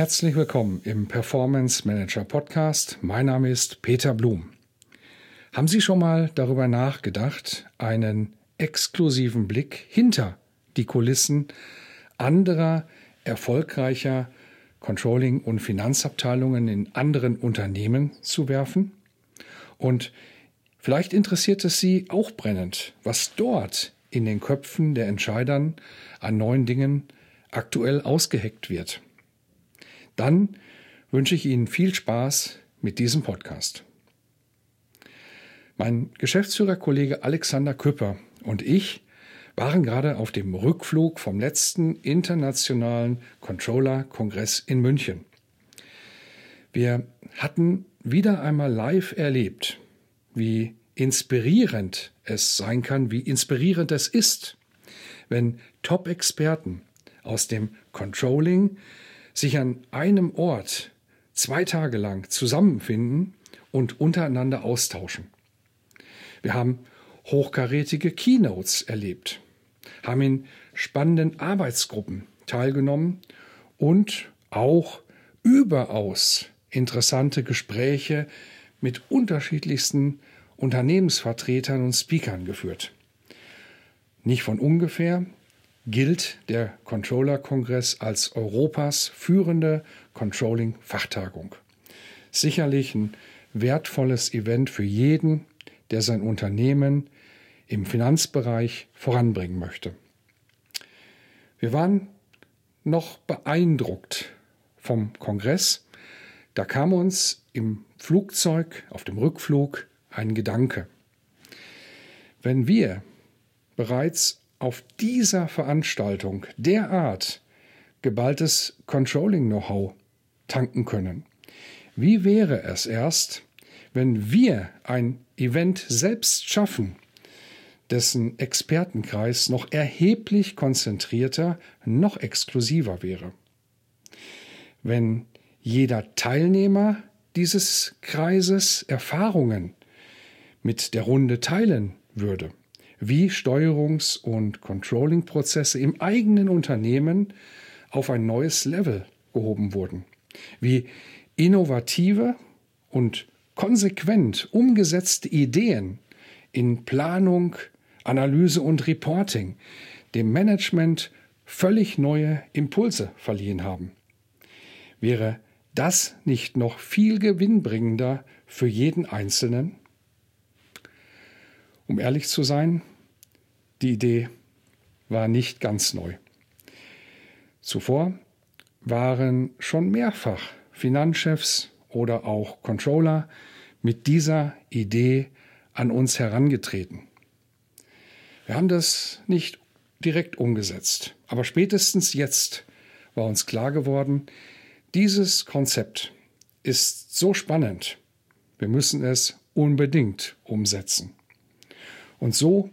Herzlich willkommen im Performance Manager Podcast. Mein Name ist Peter Blum. Haben Sie schon mal darüber nachgedacht, einen exklusiven Blick hinter die Kulissen anderer erfolgreicher Controlling- und Finanzabteilungen in anderen Unternehmen zu werfen? Und vielleicht interessiert es Sie auch brennend, was dort in den Köpfen der Entscheidern an neuen Dingen aktuell ausgeheckt wird dann wünsche ich Ihnen viel Spaß mit diesem Podcast. Mein Geschäftsführerkollege Alexander Küpper und ich waren gerade auf dem Rückflug vom letzten internationalen Controller-Kongress in München. Wir hatten wieder einmal live erlebt, wie inspirierend es sein kann, wie inspirierend es ist, wenn Top-Experten aus dem Controlling, sich an einem Ort zwei Tage lang zusammenfinden und untereinander austauschen. Wir haben hochkarätige Keynotes erlebt, haben in spannenden Arbeitsgruppen teilgenommen und auch überaus interessante Gespräche mit unterschiedlichsten Unternehmensvertretern und Speakern geführt. Nicht von ungefähr gilt der Controller-Kongress als Europas führende Controlling-Fachtagung. Sicherlich ein wertvolles Event für jeden, der sein Unternehmen im Finanzbereich voranbringen möchte. Wir waren noch beeindruckt vom Kongress. Da kam uns im Flugzeug, auf dem Rückflug, ein Gedanke. Wenn wir bereits auf dieser Veranstaltung derart geballtes Controlling-Know-how tanken können. Wie wäre es erst, wenn wir ein Event selbst schaffen, dessen Expertenkreis noch erheblich konzentrierter, noch exklusiver wäre? Wenn jeder Teilnehmer dieses Kreises Erfahrungen mit der Runde teilen würde wie Steuerungs- und Controlling-Prozesse im eigenen Unternehmen auf ein neues Level gehoben wurden, wie innovative und konsequent umgesetzte Ideen in Planung, Analyse und Reporting dem Management völlig neue Impulse verliehen haben. Wäre das nicht noch viel gewinnbringender für jeden Einzelnen? Um ehrlich zu sein, die Idee war nicht ganz neu. Zuvor waren schon mehrfach Finanzchefs oder auch Controller mit dieser Idee an uns herangetreten. Wir haben das nicht direkt umgesetzt, aber spätestens jetzt war uns klar geworden, dieses Konzept ist so spannend, wir müssen es unbedingt umsetzen. Und so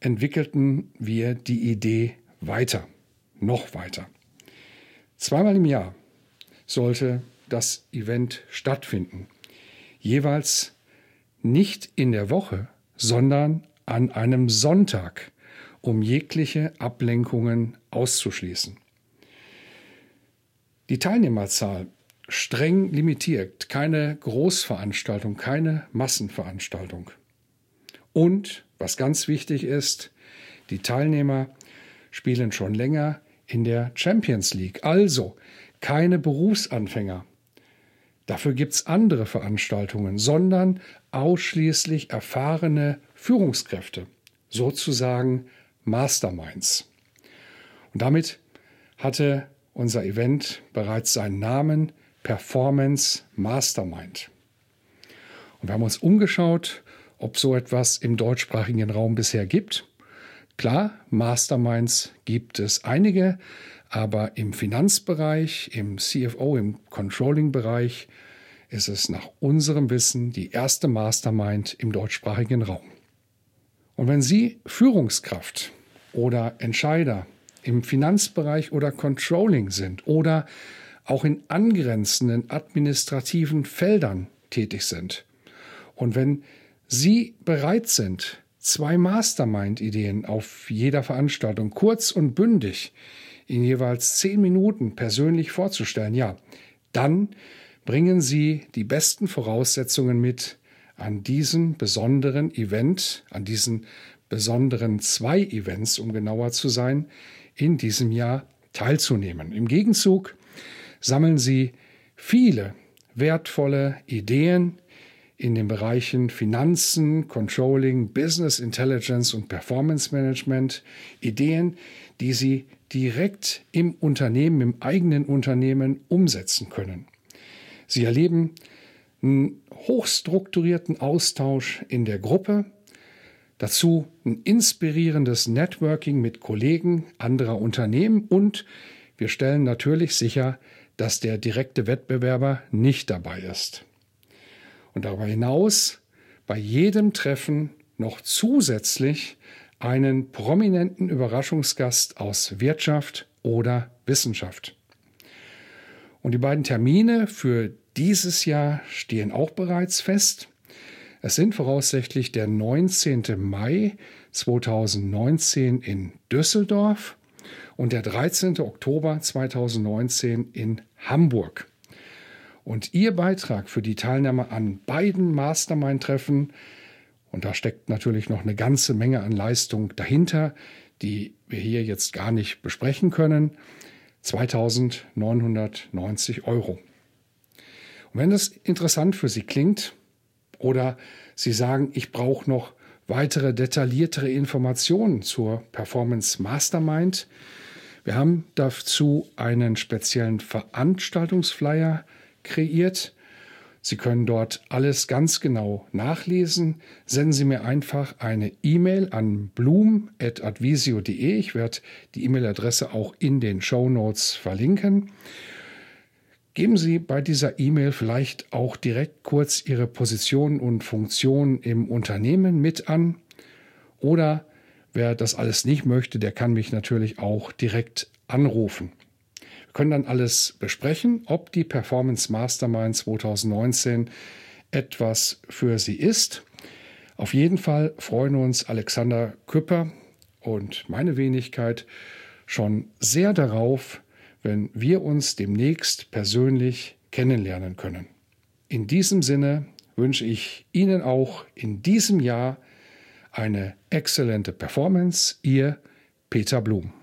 entwickelten wir die Idee weiter, noch weiter. Zweimal im Jahr sollte das Event stattfinden. Jeweils nicht in der Woche, sondern an einem Sonntag, um jegliche Ablenkungen auszuschließen. Die Teilnehmerzahl streng limitiert, keine Großveranstaltung, keine Massenveranstaltung. Und was ganz wichtig ist, die Teilnehmer spielen schon länger in der Champions League, also keine Berufsanfänger. Dafür gibt es andere Veranstaltungen, sondern ausschließlich erfahrene Führungskräfte, sozusagen Masterminds. Und damit hatte unser Event bereits seinen Namen Performance Mastermind. Und wir haben uns umgeschaut ob so etwas im deutschsprachigen Raum bisher gibt. Klar, Masterminds gibt es einige, aber im Finanzbereich, im CFO, im Controlling-Bereich ist es nach unserem Wissen die erste Mastermind im deutschsprachigen Raum. Und wenn Sie Führungskraft oder Entscheider im Finanzbereich oder Controlling sind oder auch in angrenzenden administrativen Feldern tätig sind und wenn Sie bereit sind, zwei Mastermind-Ideen auf jeder Veranstaltung kurz und bündig in jeweils zehn Minuten persönlich vorzustellen, ja, dann bringen Sie die besten Voraussetzungen mit, an diesem besonderen Event, an diesen besonderen zwei Events, um genauer zu sein, in diesem Jahr teilzunehmen. Im Gegenzug sammeln Sie viele wertvolle Ideen, in den Bereichen Finanzen, Controlling, Business Intelligence und Performance Management Ideen, die Sie direkt im Unternehmen, im eigenen Unternehmen umsetzen können. Sie erleben einen hochstrukturierten Austausch in der Gruppe, dazu ein inspirierendes Networking mit Kollegen anderer Unternehmen und wir stellen natürlich sicher, dass der direkte Wettbewerber nicht dabei ist und darüber hinaus bei jedem Treffen noch zusätzlich einen prominenten Überraschungsgast aus Wirtschaft oder Wissenschaft. Und die beiden Termine für dieses Jahr stehen auch bereits fest. Es sind voraussichtlich der 19. Mai 2019 in Düsseldorf und der 13. Oktober 2019 in Hamburg. Und Ihr Beitrag für die Teilnahme an beiden Mastermind-Treffen, und da steckt natürlich noch eine ganze Menge an Leistung dahinter, die wir hier jetzt gar nicht besprechen können, 2990 Euro. Und wenn das interessant für Sie klingt oder Sie sagen, ich brauche noch weitere detailliertere Informationen zur Performance Mastermind, wir haben dazu einen speziellen Veranstaltungsflyer kreiert. Sie können dort alles ganz genau nachlesen. Senden Sie mir einfach eine E-Mail an blum.advisio.de. Ich werde die E-Mail-Adresse auch in den Show Notes verlinken. Geben Sie bei dieser E-Mail vielleicht auch direkt kurz Ihre Position und Funktion im Unternehmen mit an. Oder wer das alles nicht möchte, der kann mich natürlich auch direkt anrufen können dann alles besprechen, ob die Performance Mastermind 2019 etwas für Sie ist. Auf jeden Fall freuen uns Alexander Küpper und meine Wenigkeit schon sehr darauf, wenn wir uns demnächst persönlich kennenlernen können. In diesem Sinne wünsche ich Ihnen auch in diesem Jahr eine exzellente Performance. Ihr Peter Blum.